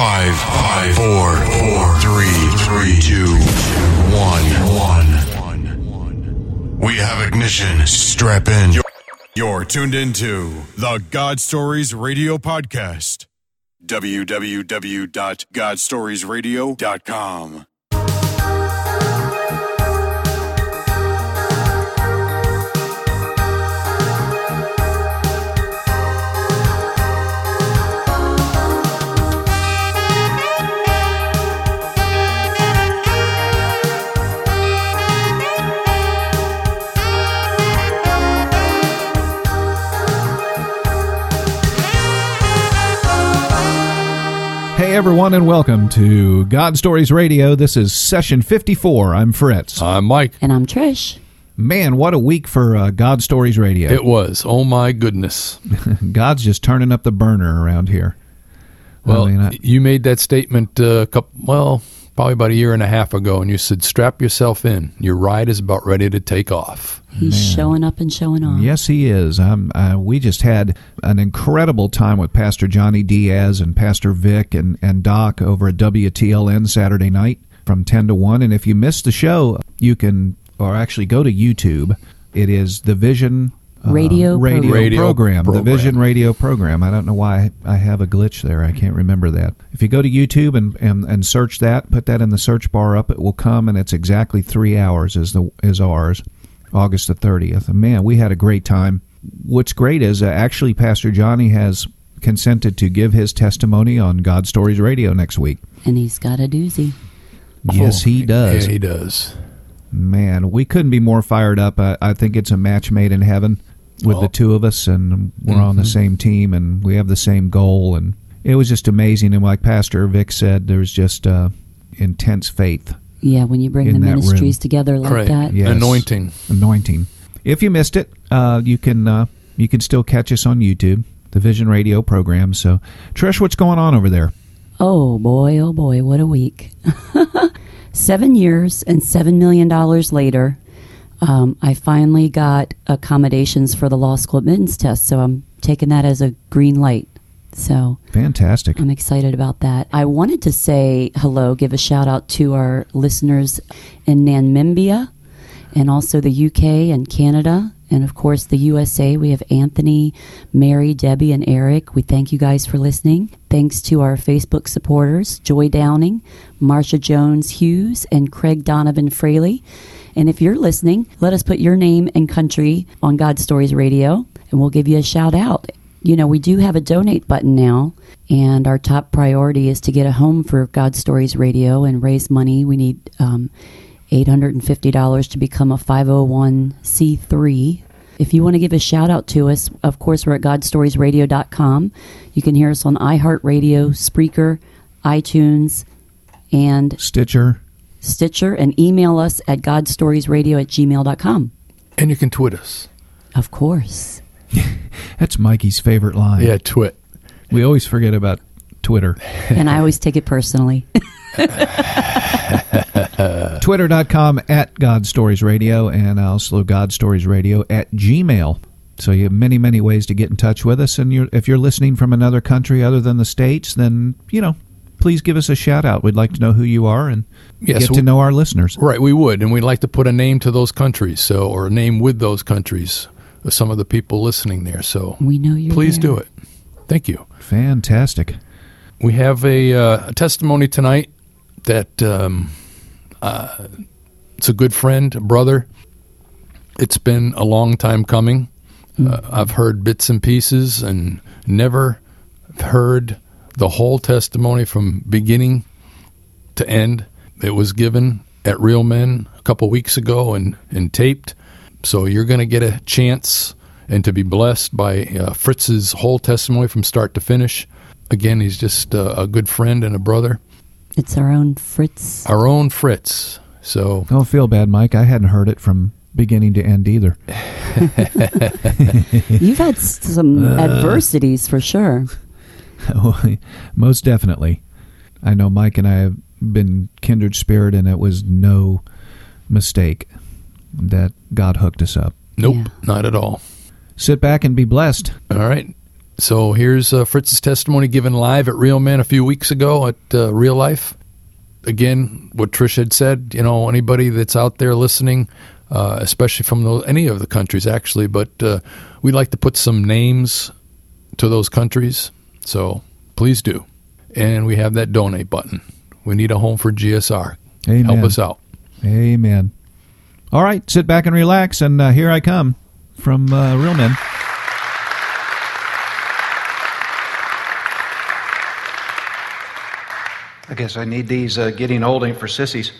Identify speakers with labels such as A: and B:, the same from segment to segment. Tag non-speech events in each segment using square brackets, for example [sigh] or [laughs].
A: Five, five, four, four, three, three, two, one, one. We have ignition. Strap in.
B: You're tuned into the God Stories Radio Podcast. www.godstoriesradio.com.
C: Hey everyone, and welcome to God Stories Radio. This is session 54. I'm Fritz.
D: I'm Mike.
E: And I'm Trish.
C: Man, what a week for uh, God Stories Radio.
D: It was. Oh my goodness. [laughs]
C: God's just turning up the burner around here.
D: Well,
C: I mean, I-
D: you made that statement uh, a couple, well, probably about a year and a half ago, and you said, "Strap yourself in. Your ride is about ready to take off."
E: He's showing up and showing off.
C: Yes, he is. Um, uh, we just had an incredible time with Pastor Johnny Diaz and Pastor Vic and, and Doc over at WTLN Saturday night from 10 to 1. And if you missed the show, you can, or actually go to YouTube. It is the Vision uh,
E: Radio
C: radio,
E: program.
D: Radio
C: program, the. Vision Radio program. I don't know why I have a glitch there. I can't remember that. If you go to YouTube and, and, and search that, put that in the search bar up, it will come, and it's exactly three hours is the is ours. August the 30th. And man, we had a great time. What's great is uh, actually Pastor Johnny has consented to give his testimony on God Stories Radio next week.
E: And he's got a doozy.
C: Yes, he does.
D: Yeah, he does.
C: Man, we couldn't be more fired up. I, I think it's a match made in heaven with
D: Oh.
C: the two of us, and we're on the same team, and we have the same goal. And it was just amazing. And like Pastor Vic said, there's just uh, intense faith,
E: Yeah, when you bring the ministries
C: room.
E: together like
D: right.
E: that.
C: Yes.
D: Anointing.
C: anointing. If you missed it, uh, you can uh, you can still catch us on YouTube, the Vision Radio program. So, Trish, what's going on over there?
E: Oh boy, oh boy, what a week. [laughs] Seven years and $7 million later, um, I finally got accommodations for the law school admittance test. So I'm taking that as a green light. So
C: Fantastic.
E: I'm excited about that. I wanted to say hello, give a shout out to our listeners in Namibia and also the UK and Canada. And of course, the USA. We have Anthony, Mary, Debbie, and Eric. We thank you guys for listening. Thanks to our Facebook supporters Joy Downing, Marsha Jones Hughes, and Craig Donovan Fraley. And if you're listening, let us put your name and country on God Stories Radio, and we'll give you a shout out. You know, we do have a donate button now, and our top priority is to get a home for God Stories Radio and raise money. We need um, $850 to become a 501c3. If you want to give a shout out to us, of course, we're at godstoriesradio.com. You can hear us on iHeartRadio, Spreaker, iTunes, and
C: Stitcher.
E: Stitcher, and email us at godstoriesradio at gmail.com.
D: And you can tweet us.
E: Of course. [laughs]
C: That's Mikey's favorite line.
D: Yeah, twit.
C: We always forget about Twitter.
E: and I always [laughs] take it personally. [laughs] [laughs]
C: Twitter.com at God Stories Radio and also God Stories Radio at Gmail. So you have many, many ways to get in touch with us. And you're, if you're listening from another country other than the States, then, you know, please give us a shout out. We'd like to know who you are and
D: Yes,
C: get to know our listeners.
D: Right, we would, and we'd like to put a name to those countries, so or a name with those countries, some of the people listening there. So
E: We know you're
D: please
E: there.
D: do it. Thank you.
C: Fantastic.
D: We have a, uh, a testimony tonight that um, uh, it's a good friend, a brother. It's been a long time coming. Uh, I've heard bits and pieces and never heard the whole testimony from beginning to end. It was given at Real Men a couple weeks ago and, and taped. So you're going to get a chance and to be blessed by uh, Fritz's whole testimony from start to finish. Again, he's just uh, a good friend and a brother.
E: It's our own Fritz.
D: Our own Fritz. So
C: Don't feel bad, Mike. I hadn't heard it from beginning to end either. [laughs]
E: You've had s- some uh. adversities for sure. [laughs]
C: Most definitely. I know Mike and I have been kindred spirit, and it was no mistake that God hooked us up.
D: nope,
E: Yeah.
D: not at all.
C: Sit back and be blessed.
D: All right. So here's uh, Fritz's testimony given live at Real Men a few weeks ago at uh, Real Life. Again, what Trish had said, you know, anybody that's out there listening, uh, especially from any of the countries actually, but uh, we'd like to put some names to those countries. So please do. And we have that donate button. We need a home for GSR.
C: Amen.
D: Help us out.
C: Amen. All right, sit back and relax, and uh, here I come from uh, Real Men. I guess I need these uh, getting old ain't for sissies.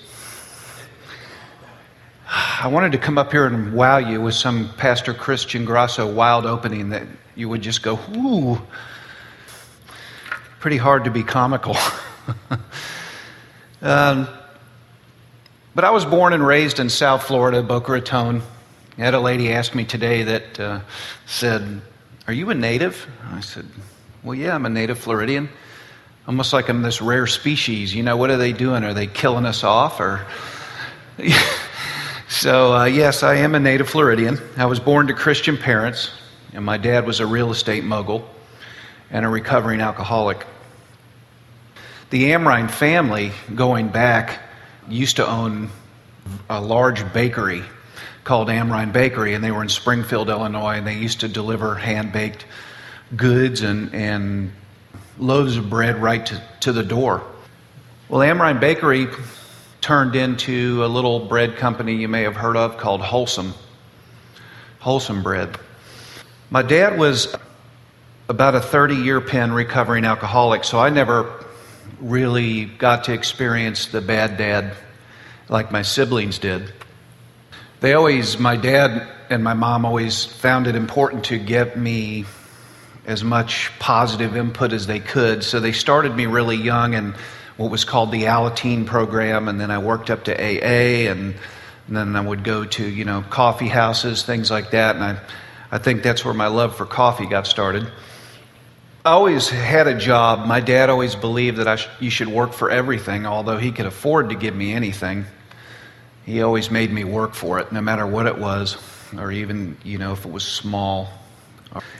C: I wanted to come up here and wow you with some Pastor Christian Grasso wild opening that you would just go, ooh. Pretty hard to be comical. [laughs] um, but I was born and raised in South Florida, Boca Raton. I had a lady ask me today that uh, said, Are you a native? I said, Well, yeah, I'm a native Floridian. Almost like I'm this rare species. You know, what are they doing? Are they killing us off? Or. [laughs] so, uh, yes, I am a native Floridian. I was born to Christian parents, and my dad was a real estate mogul and a recovering alcoholic. The Amrine family, going back, used to own a large bakery called Amrine Bakery, and they were in Springfield, Illinois, and they used to deliver hand baked goods and, and loaves of bread right to, to the door. Well, Amrine Bakery turned into a little bread company you may have heard of called Holsum. Holsum Bread. My dad was about a 30 year pen recovering alcoholic, so I never really got to experience the bad dad like my siblings did. They always, my dad and my mom always found it important to get me as much positive input as they could. So they started me really young in what was called the Alateen program, and then I worked up to AA, and, and then I would go to, you know, coffee houses, things like that. And I, I think that's where my love for coffee got started. I always had a job. My dad always believed that I sh- you should work for everything, although he could afford to give me anything. He always made me work for it, no matter what it was, or even, you know, if it was small.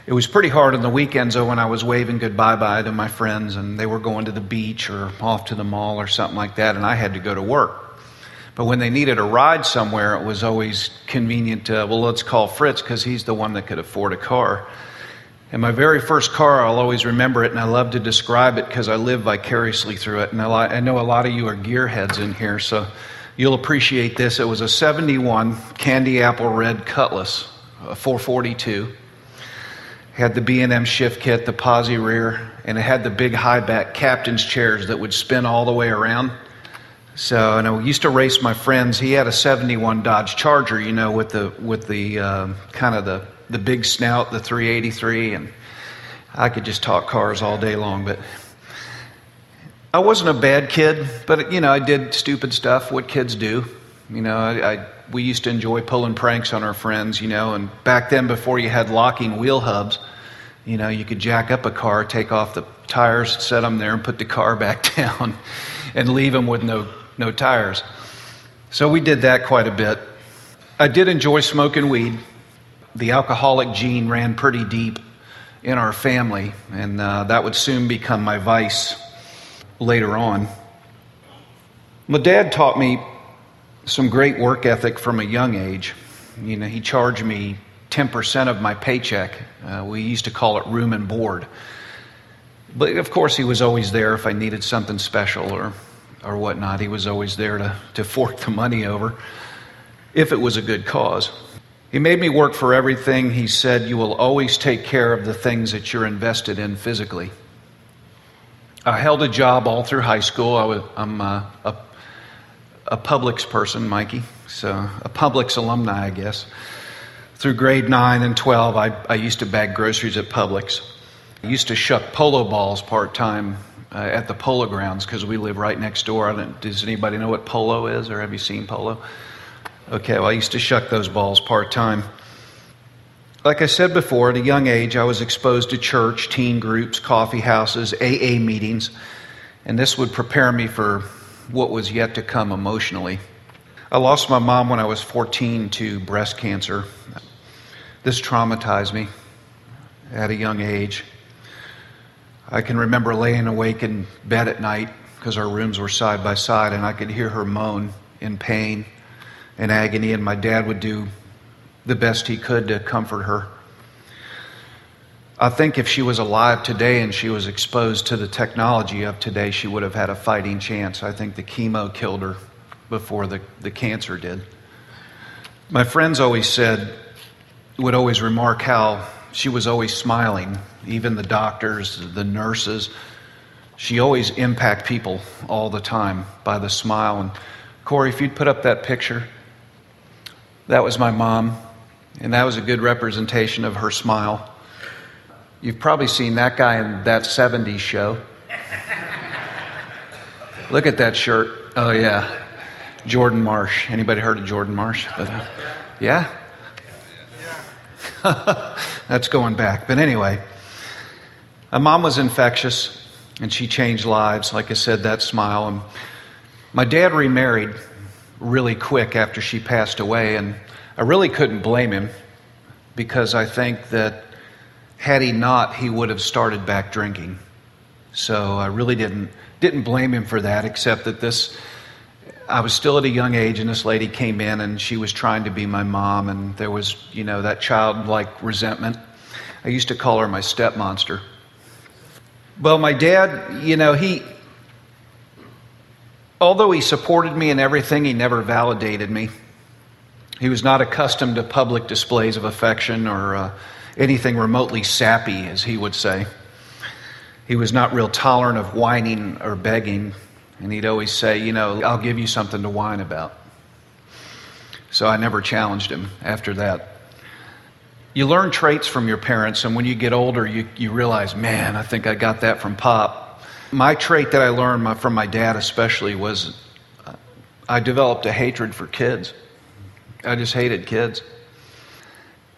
C: It was pretty hard on the weekends, though, when I was waving goodbye bye to my friends and they were going to the beach or off to the mall or something like that, and I had to go to work. But when they needed a ride somewhere, it was always convenient to, well, let's call Fritz because he's the one that could afford a car. And my very first car, I'll always remember it, and I love to describe it because I live vicariously through it. And I know a lot of you are gearheads in here, so you'll appreciate this. It was a 71 candy apple red Cutlass, a 442 had the B&M shift kit, the posi rear, and it had the big high back captain's chairs that would spin all the way around. So, and I used to race my friends. He had a 71 Dodge Charger, you know, with the with the um, kind of the the big snout, the 383, and I could just talk cars all day long. But I wasn't a bad kid, but you know, I did stupid stuff. What kids do, you know. I, I we used to enjoy pulling pranks on our friends, you know. And back then, before you had locking wheel hubs, you know, you could jack up a car, take off the tires, set them there, and put the car [laughs] back down, and leave them with no no tires. So we did that quite a bit. I did enjoy smoking weed. The alcoholic gene ran pretty deep in our family, and uh, that would soon become my vice later on. My dad taught me some great work ethic from a young age. You know, he charged me 10% of my paycheck. Uh, we used to call it room and board. But of course, he was always there if I needed something special or, or whatnot. He was always there to, to fork the money over if it was a good cause. He made me work for everything. He said, You will always take care of the things that you're invested in physically. I held a job all through high school. I I'm uh, a a Publix person, Mikey, so a Publix alumni, I guess. Through grade 9 and 12, I, I used to bag groceries at Publix. I used to shuck polo balls part time uh, at the polo grounds because we live right next door. does anybody know what polo is or have you seen polo? Okay, well, I used to shuck those balls part time. Like I said before, at a young age, I was exposed to church, teen groups, coffee houses, AA meetings, and this would prepare me for what was yet to come emotionally. I lost my mom when I was 14 to breast cancer. This traumatized me at a young age. I can remember laying awake in bed at night because our rooms were side by side, and I could hear her moan in pain and agony, and my dad would do the best he could to comfort her. I think if she was alive today and she was exposed to the technology of today, she would have had a fighting chance. I think the chemo killed her before the, the cancer did. My friends always said, would always remark how she was always smiling, even the doctors, the nurses. She always impact people all the time by the smile. And Corey, if you'd put up that picture, that was my mom, and that was a good representation of her smile. You've probably seen that guy in that 70s show. Look at that shirt. Oh, yeah. Jordan Marsh. Anybody heard of Jordan Marsh? But, uh, yeah? [laughs] That's going back. But anyway, my mom was infectious and she changed lives. Like I said, that smile. And my dad remarried really quick after she passed away, and I really couldn't blame him because I think that had he not, he would have started back drinking. So I really didn't didn't blame him for that, except that this I was still at a young age, and this lady came in, and she was trying to be my mom, and there was you know that childlike resentment. I used to call her my step monster. Well, my dad, you know, he although he supported me in everything, he never validated me. He was not accustomed to public displays of affection or uh, anything remotely sappy, as he would say. He was not real tolerant of whining or begging, and he'd always say, You know, I'll give you something to whine about. So I never challenged him after that. You learn traits from your parents, and when you get older, you, you realize, man, I think I got that from Pop. My trait that I learned from my dad, especially, was uh, I developed a hatred for kids. I just hated kids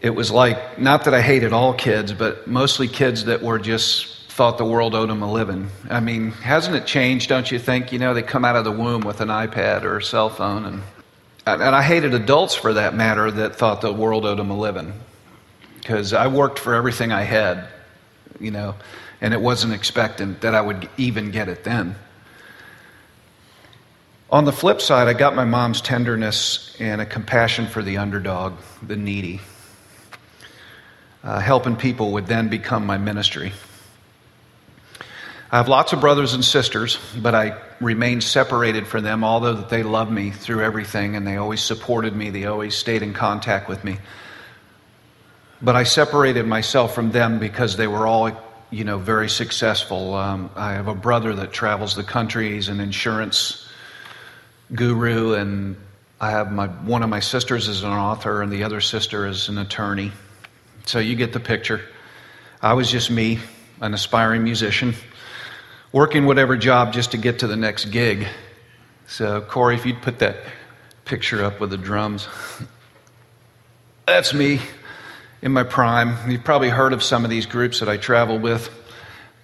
C: it was like, not that I hated all kids, but mostly kids that were just thought the world owed them a living. I mean, hasn't it changed, don't you think? You know, they come out of the womb with an iPad or a cell phone. And, and I hated adults for that matter that thought the world owed them a living. Because I worked for everything I had, you know, and it wasn't expectant that I would even get it then. On the flip side, I got my mom's tenderness and a compassion for the underdog, the needy uh, helping people would then become my ministry. I have lots of brothers and sisters, but I remain separated from them, although that they love me through everything and they always supported me, they always stayed in contact with me. But I separated myself from them because they were all, you know, very successful. Um, I have a brother that travels the country, he's an insurance guru, and I have my one of my sisters is an author, and the other sister is an attorney. So you get the picture. I was just me, an aspiring musician, working whatever job just to get to the next gig. So, Corey, if you'd put that picture up with the drums, [laughs] that's me in my prime. You've probably heard of some of these groups that I travel with.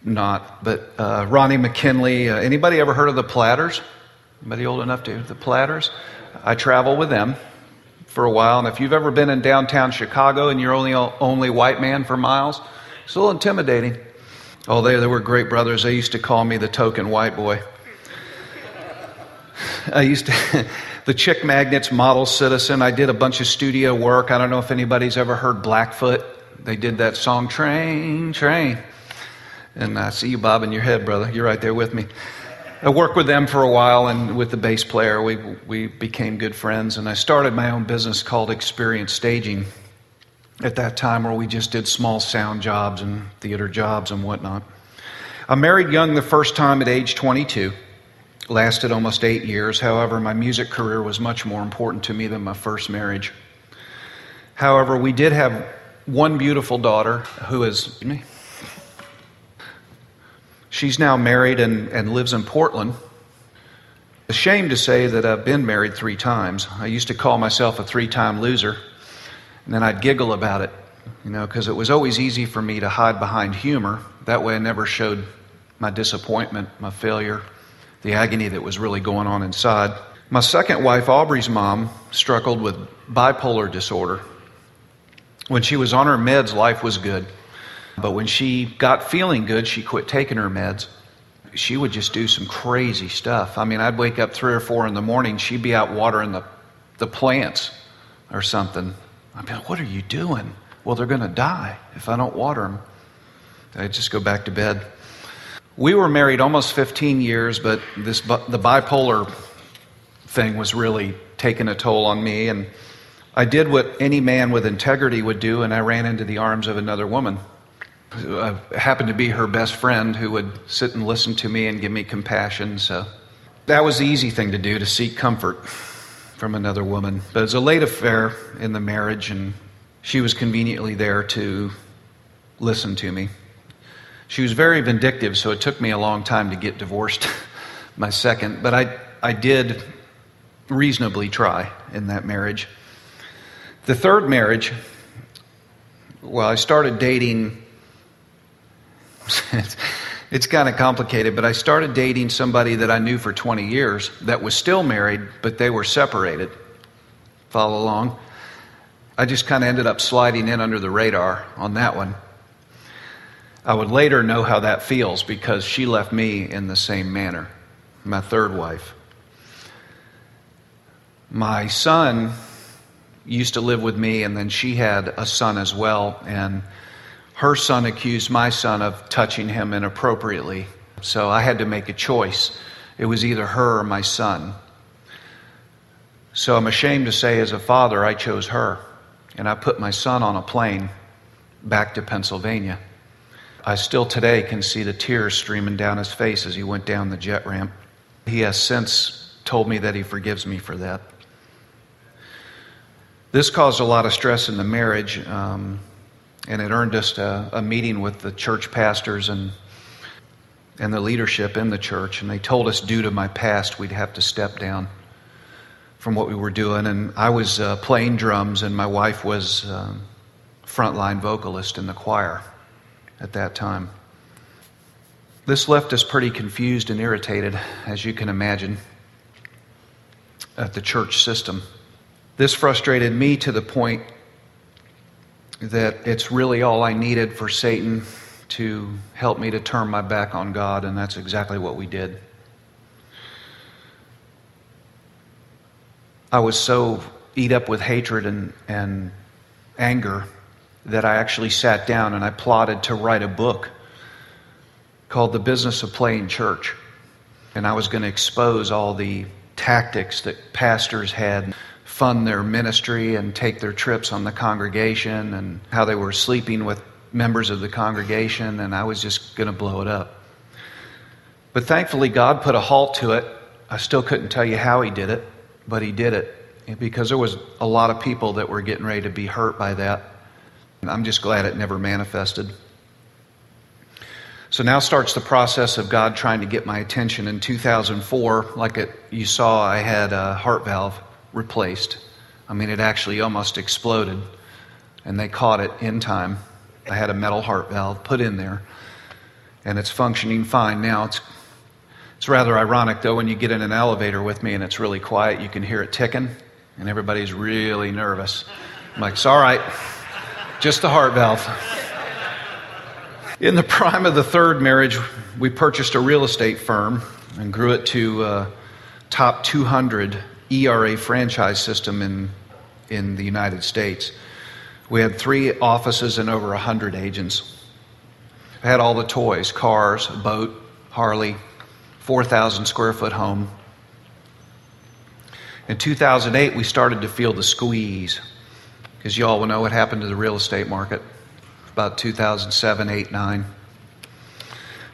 C: Not, but uh, Ronnie McKinley. Uh, anybody ever heard of the Platters? Anybody old enough to the Platters? I travel with them for a while. And if you've ever been in downtown Chicago and you're only only white man for miles, it's a little intimidating. Oh, they, they were great brothers. They used to call me the token white boy. I used to, [laughs] the Chick Magnets model citizen. I did a bunch of studio work. I don't know if anybody's ever heard Blackfoot. They did that song, Train, Train. And I see you bobbing your head, brother. You're right there with me. I worked with them for a while, and with the bass player, we, we became good friends. And I started my own business called Experience Staging at that time, where we just did small sound jobs and theater jobs and whatnot. I married young the first time at age 22, lasted almost eight years. However, my music career was much more important to me than my first marriage. However, we did have one beautiful daughter who is me. She's now married and, and lives in Portland. Ashamed to say that I've been married three times. I used to call myself a three time loser, and then I'd giggle about it, you know, because it was always easy for me to hide behind humor. That way I never showed my disappointment, my failure, the agony that was really going on inside. My second wife, Aubrey's mom, struggled with bipolar disorder. When she was on her meds, life was good. But when she got feeling good, she quit taking her meds. She would just do some crazy stuff. I mean, I'd wake up three or four in the morning, she'd be out watering the, the plants or something. I'd be like, What are you doing? Well, they're going to die if I don't water them. I'd just go back to bed. We were married almost 15 years, but this, the bipolar thing was really taking a toll on me. And I did what any man with integrity would do, and I ran into the arms of another woman. I uh, happened to be her best friend who would sit and listen to me and give me compassion. So that was the easy thing to do to seek comfort from another woman. But it was a late affair in the marriage, and she was conveniently there to listen to me. She was very vindictive, so it took me a long time to get divorced, [laughs] my second. But I, I did reasonably try in that marriage. The third marriage, well, I started dating. [laughs] it's, kind of complicated, but I started dating somebody that I knew for 20 years that was still married, but they were separated. Follow along. I just kind of ended up sliding in under the radar on that one. I would later know how that feels because she left me in the same manner, my third wife. My son used to live with me, and then she had a son as well, and her son accused my son of touching him inappropriately. So I had to make a choice. It was either her or my son. So I'm ashamed to say, as a father, I chose her, and I put my son on a plane back to Pennsylvania. I still today can see the tears streaming down his face as he went down the jet ramp. He has since told me that he forgives me for that. This caused a lot of stress in the marriage, um, and it earned us a, a meeting with the church pastors and and the leadership in the church, and they told us due to my past we'd have to step down from what we were doing. And I was uh, playing drums, and my wife was uh, frontline vocalist in the choir at that time. This left us pretty confused and irritated, as you can imagine, at the church system. This frustrated me to the point that it's really all I needed for Satan to help me to turn my back on God, and that's exactly what we did. I was so eat up with hatred and, and anger that I actually sat down and I plotted to write a book called The Business of Playing Church. And I was going to expose all the tactics that pastors had fund their ministry and take their trips on the congregation and how they were sleeping with members of the congregation and I was just going to blow it up. But thankfully God put a halt to it. I still couldn't tell you how he did it, but he did it because there was a lot of people that were getting ready to be hurt by that. I'm just glad it never manifested. So now starts the process of God trying to get my attention. In 2004, like it, you saw, I had a heart valve replaced. I mean, it actually almost exploded, and they caught it in time. I had a metal heart valve put in there, and it's functioning fine now. It's, it's rather ironic, though, when you get in an elevator with me and it's really quiet, you can hear it ticking, and everybody's really nervous. I'm like, it's all right. Just the heart valve. In the prime of the third marriage, we purchased a real estate firm and grew it to uh, top 200 ERA franchise system in, in the United States. We had three offices and over 100 agents. I had all the toys cars, boat, Harley, 4,000 square foot home. In 2008, we started to feel the squeeze because you all will know what happened to the real estate market about 2007, 8, 9.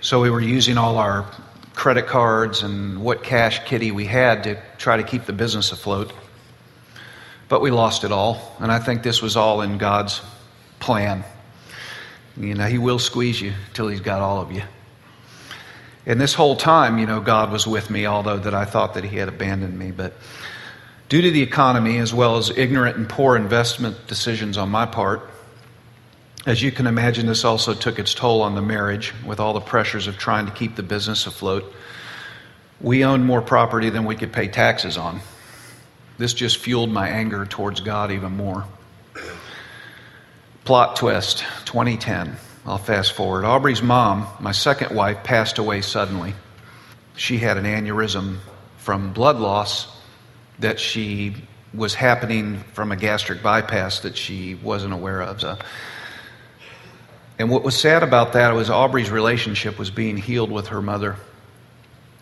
C: So we were using all our credit cards and what cash kitty we had to try to keep the business afloat. But we lost it all, and I think this was all in God's plan. You know, He will squeeze you till He's got all of you. And this whole time, you know, God was with me, although that I thought that He had abandoned me. But Due to the economy, as well as ignorant and poor investment decisions on my part, as you can imagine, this also took its toll on the marriage with all the pressures of trying to keep the business afloat. We owned more property than we could pay taxes on. This just fueled my anger towards God even more. Plot twist 2010. I'll fast forward. Aubrey's mom, my second wife, passed away suddenly. She had an aneurysm from blood loss that she was happening from a gastric bypass that she wasn't aware of. So, and what was sad about that was Aubrey's relationship was being healed with her mother.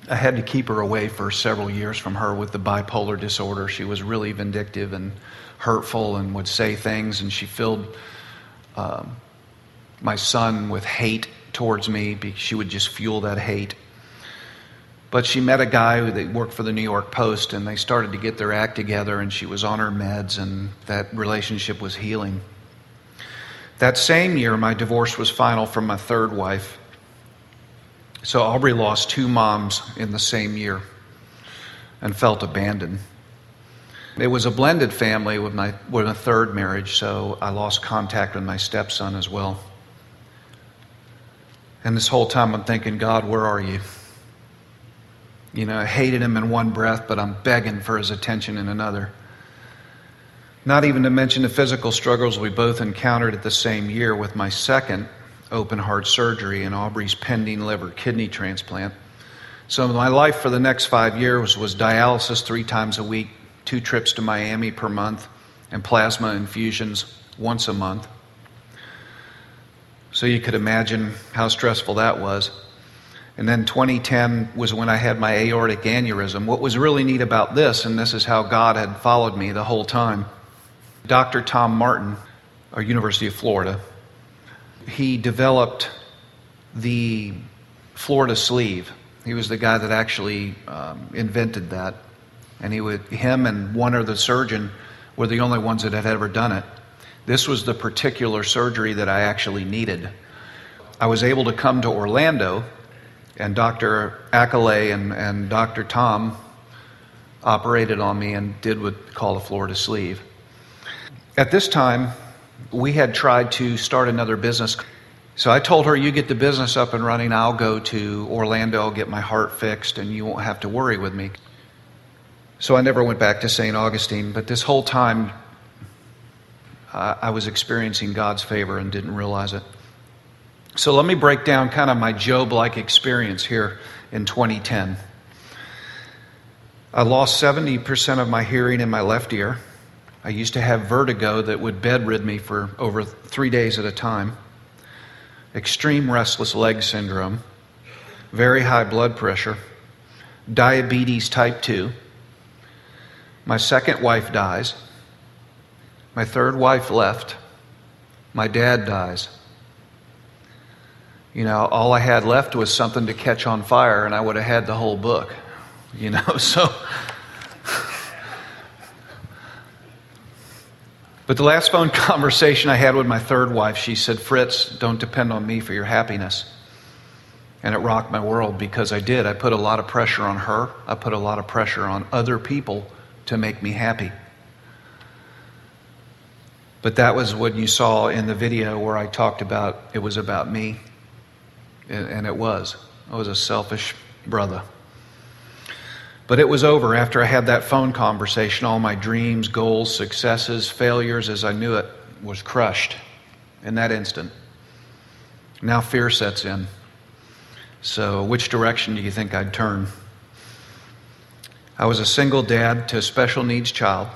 C: I had to keep her away for several years from her with the bipolar disorder. She was really vindictive and hurtful and would say things, and she filled um, my son with hate towards me. She would just fuel that hate. But she met a guy that worked for the New York Post, and they started to get their act together, and she was on her meds, and that relationship was healing. That same year, my divorce was final from my third wife. So Aubrey lost two moms in the same year and felt abandoned. It was a blended family with my, with a third marriage, so I lost contact with my stepson as well. And this whole time I'm thinking, God, where are you? You know, I hated him in one breath, but I'm begging for his attention in another. Not even to mention the physical struggles we both encountered at the same year with my second open heart surgery and Aubrey's pending liver kidney transplant. So, my life for the next five years was dialysis three times a week, two trips to Miami per month, and plasma infusions once a month. So, you could imagine how stressful that was. And then 2010 was when I had my aortic aneurysm. What was really neat about this, and this is how God had followed me the whole time, Dr. Tom Martin, our University of Florida, he developed the Florida sleeve. He was the guy that actually um, invented that. And he would, him and one other surgeon were the only ones that had ever done it. This was the particular surgery that I actually needed. I was able to come to Orlando and Dr. Accolay and, and Dr. Tom operated on me and did what called a Florida sleeve. At this time, we had tried to start another business. So I told her, You get the business up and running, I'll go to Orlando, get my heart fixed, and you won't have to worry with me. So I never went back to St. Augustine, but this whole time uh, I was experiencing God's favor and didn't realize it. So let me break down kind of my Job like experience here in 2010. I lost 70% of my hearing in my left ear. I used to have vertigo that would bedrid me for over three days at a time, extreme restless leg syndrome, very high blood pressure, diabetes type 2. My second wife dies. My third wife left. My dad dies you know, all I had left was something to catch on fire, and I would have had the whole book, you know. [laughs] So, but the last phone [laughs] conversation I had with my third wife, she said, Fritz, don't depend on me for your happiness. And it rocked my world because I did. I put a lot of pressure on her, I put a lot of pressure on other people to make me happy. But that was what you saw in the video where I talked about it was about me. And it was. I was a selfish brother. But it was over after I had that phone conversation. All my dreams, goals, successes, failures, as I knew it, was crushed in that instant. Now fear sets in. So, which direction do you think I'd turn? I was a single dad to a special needs child,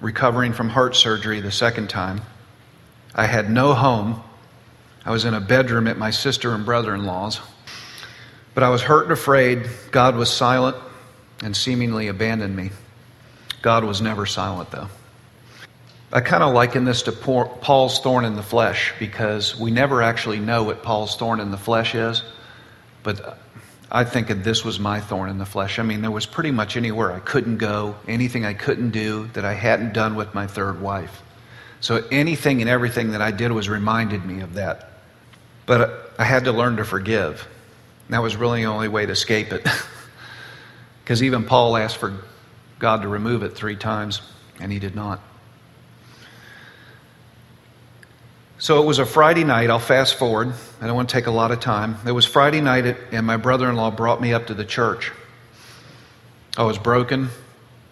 C: recovering from heart surgery the second time. I had no home I was in a bedroom at my sister and brother in law's. But I was hurt and afraid. God was silent and seemingly abandoned me. God was never silent, though. I kind of liken this to Paul's thorn in the flesh because we never actually know what Paul's thorn in the flesh is. But I think this was my thorn in the flesh. I mean, there was pretty much anywhere I couldn't go, anything I couldn't do that I hadn't done with my third wife. So anything and everything that I did was reminded me of that. But I had to learn to forgive. That was really the only way to escape it. [laughs] Because even Paul asked for God to remove it three times, and he did not. So it was a Friday night. I'll fast forward. I don't want to take a lot of time. It was Friday night, and my brother in law brought me up to the church. I was broken,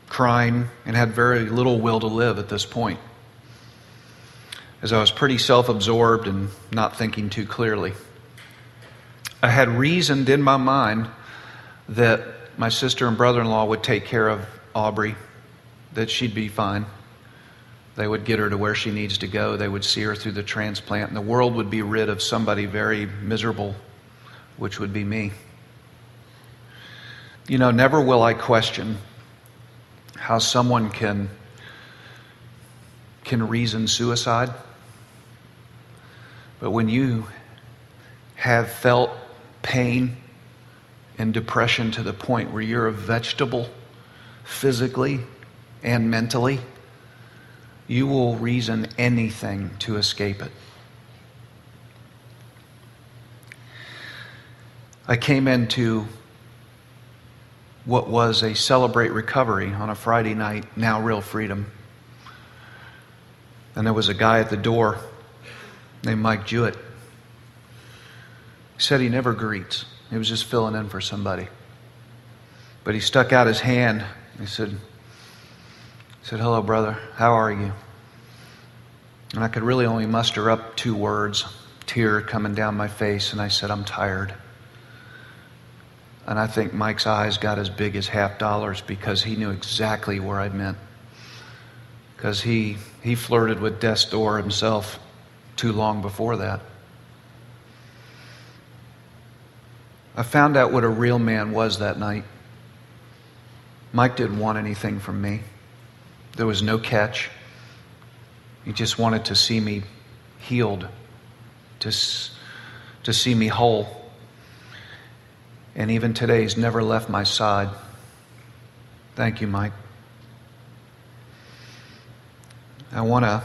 C: crying, and had very little will to live at this point. as I was pretty self absorbed and not thinking too clearly. I had reasoned in my mind that my sister and brother in law would take care of Aubrey, that she'd be fine. They would get her to where she needs to go. They would see her through the transplant, and the world would be rid of somebody very miserable, which would be me. You know, never will I question how someone can, can reason suicide. But when you have felt pain and depression to the point where you're a vegetable physically and mentally, you will reason anything to escape it. I came into what was a celebrate recovery on a Friday night, now real freedom. And there was a guy at the door named Mike Jewett. He said he never greets. He was just filling in for somebody. But he stuck out his hand. He said, he said, Hello, brother. How are you? And I could really only muster up two words, tear coming down my face, and I said, I'm tired. And I think Mike's eyes got as big as half dollars because he knew exactly where I meant. Because he, he flirted with death's door himself too long before that. I found out what a real man was that night. Mike didn't want anything from me. There was no catch. He just wanted to see me healed, to, to see me whole. And even today, he's never left my side. Thank you, Mike. I want to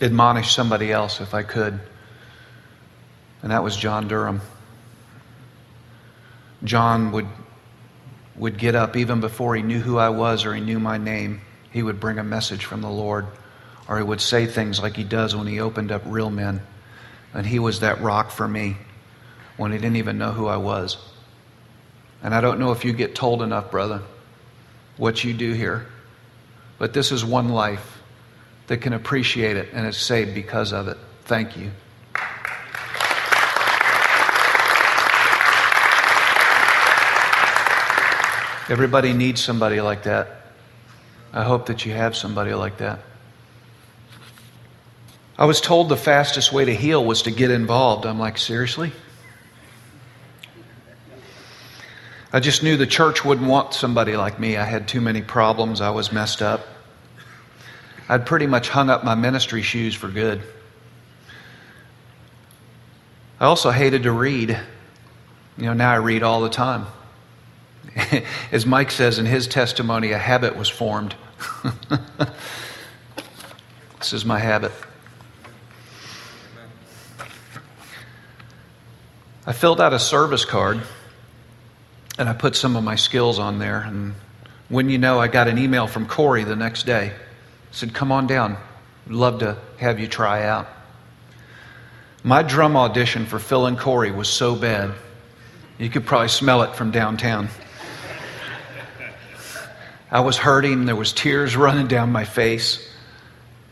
C: admonish somebody else if I could, and that was John Durham. John would would get up even before he knew who I was or he knew my name. He would bring a message from the Lord, or he would say things like he does when he opened up Real Men. And he was that rock for me when he didn't even know who I was. And I don't know if you get told enough, brother, what you do here, but this is one life that can appreciate it and is saved because of it. Thank you. Everybody needs somebody like that. I hope that you have somebody like that. I was told the fastest way to heal was to get involved. I'm like, seriously? I just knew the church wouldn't want somebody like me. I had too many problems. I was messed up. I'd pretty much hung up my ministry shoes for good. I also hated to read. You know, now I read all the time. [laughs] As Mike says in his testimony, a habit was formed. [laughs] this is my habit. I filled out a service card and I put some of my skills on there. And when you know, I got an email from Corey the next day. said, Come on down. We'd love to have you try out. My drum audition for Phil and Corey was so bad, you could probably smell it from downtown. I was hurting. There was tears running down my face.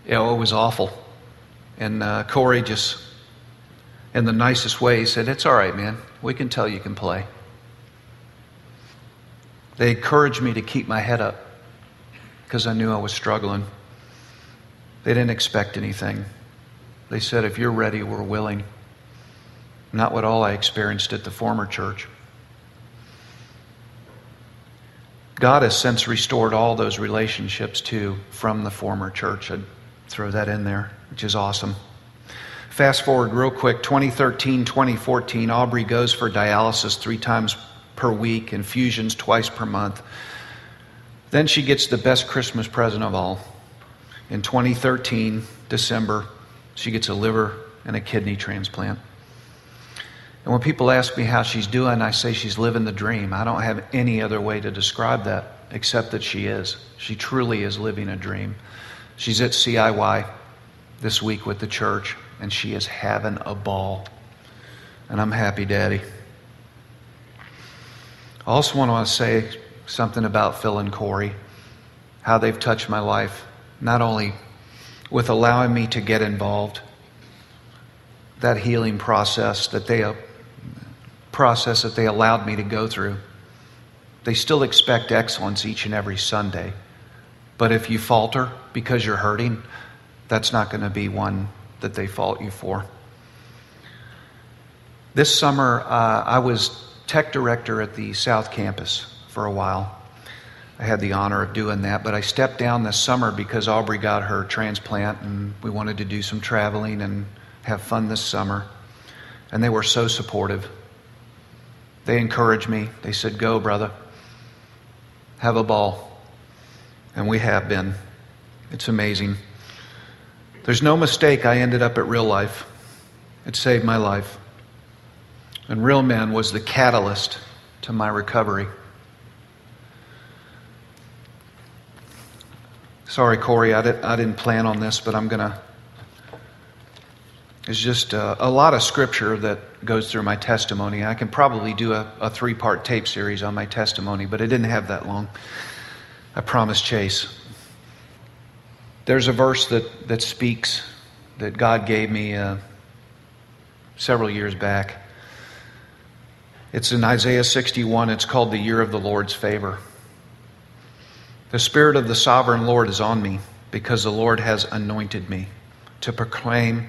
C: You know, it was awful. And uh, Corey just, in the nicest way, said, It's all right, man. We can tell you can play. They encouraged me to keep my head up because I knew I was struggling. They didn't expect anything. They said, If you're ready, we're willing. Not what all I experienced at the former church. God has since restored all those relationships too from the former church. I'd throw that in there, which is awesome. Fast forward real quick 2013, 2014, Aubrey goes for dialysis three times per week, infusions twice per month. Then she gets the best Christmas present of all. In 2013, December, she gets a liver and a kidney transplant. And when people ask me how she's doing, I say she's living the dream. I don't have any other way to describe that except that she is. She truly is living a dream. She's at CIY this week with the church, and she is having a ball. And I'm happy, Daddy. I also want to say something about Phil and Corey, how they've touched my life, not only with allowing me to get involved. That healing process that they process that they allowed me to go through. They still expect excellence each and every Sunday. But if you falter because you're hurting, that's not going to be one that they fault you for. This summer, uh, I was tech director at the South Campus for a while. I had the honor of doing that, but I stepped down this summer because Aubrey got her transplant and we wanted to do some traveling and have fun this summer. And they were so supportive. They encouraged me. They said, Go, brother. Have a ball. And we have been. It's amazing. There's no mistake I ended up at real life. It saved my life. And Real Men was the catalyst to my recovery. Sorry, Corey, I, did, didn't plan on this, but I'm going to. It's just a, a, lot of scripture that goes through my testimony. I can probably do a, a three part tape series on my testimony, but I didn't have that long. I promised Chase. There's a verse that, that speaks that God gave me uh, several years back. It's in Isaiah 61. It's called the Year of the Lord's Favor. The Spirit of the Sovereign Lord is on me because the Lord has anointed me to proclaim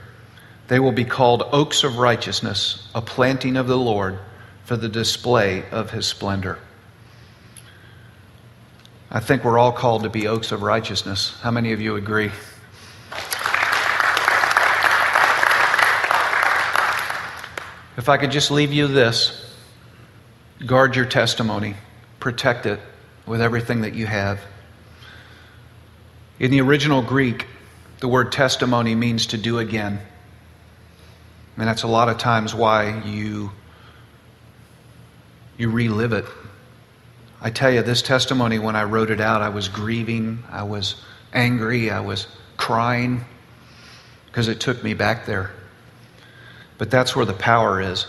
C: They will be called oaks of righteousness, a planting of the Lord for the display of his splendor. I think we're all called to be oaks of righteousness. How many of you agree? If I could just leave you this guard your testimony, protect it with everything that you have. In the original Greek, the word testimony means to do again. And that's a lot of times why you you relive it. I tell you, this testimony, when I wrote it out, I was grieving, I was angry, I was crying because it took me back there. But that's where the power is.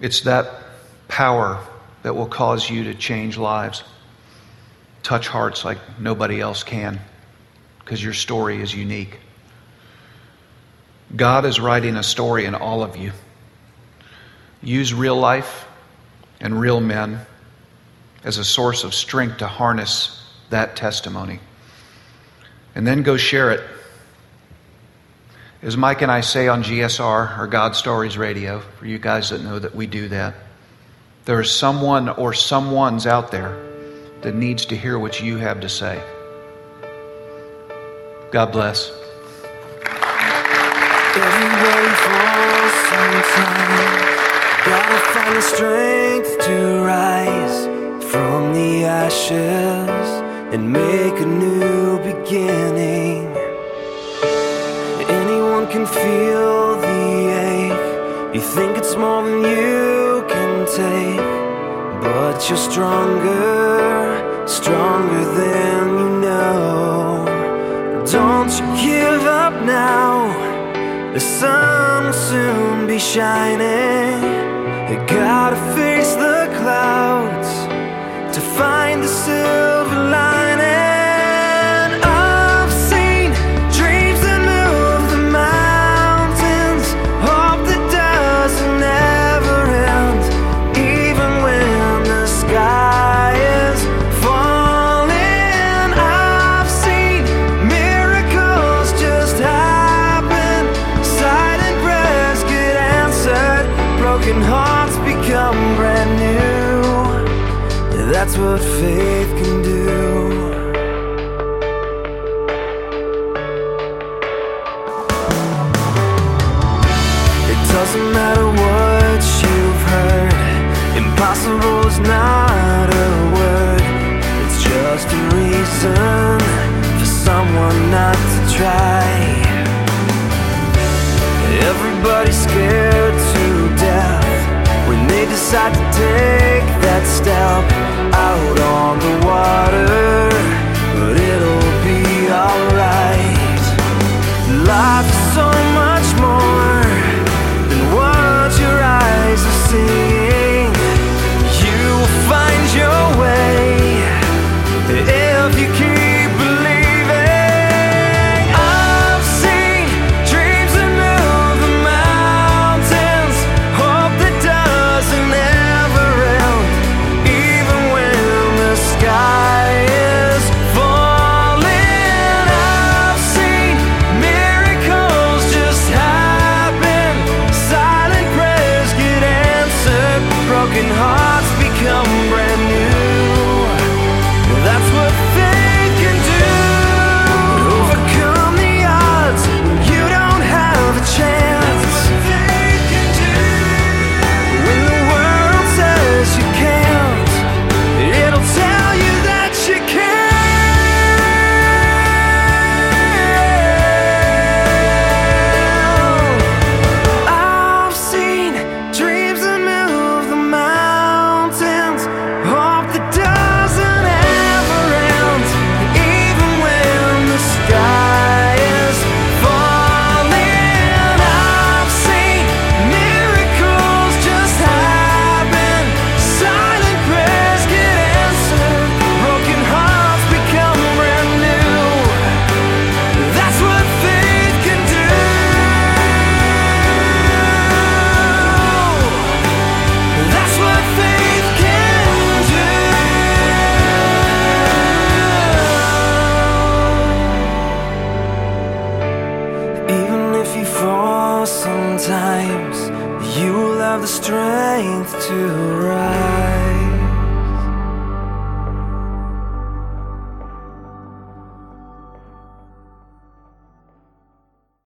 C: It's that power that will cause you to change lives touch hearts like nobody else can because your story is unique. God is writing a story in all of you. Use real life and real men as a source of strength to harness that testimony. And then go share it. As Mike and I say on GSR or God Stories Radio, for you guys that know that we do that, there is someone or someone's out there that needs to hear what you have to say. God bless.
F: Everybody falls sometimes. Gotta find the strength to rise from the ashes and make a new beginning. Anyone can feel the ache. You think it's more than you can take, but you're stronger stronger than the sun will soon be shining. You gotta face the clouds to find the silver what faith can do. It doesn't matter what you've heard, impossible is not a word, it's just a reason for someone not to try. Everybody's scared to death when they decide to take that step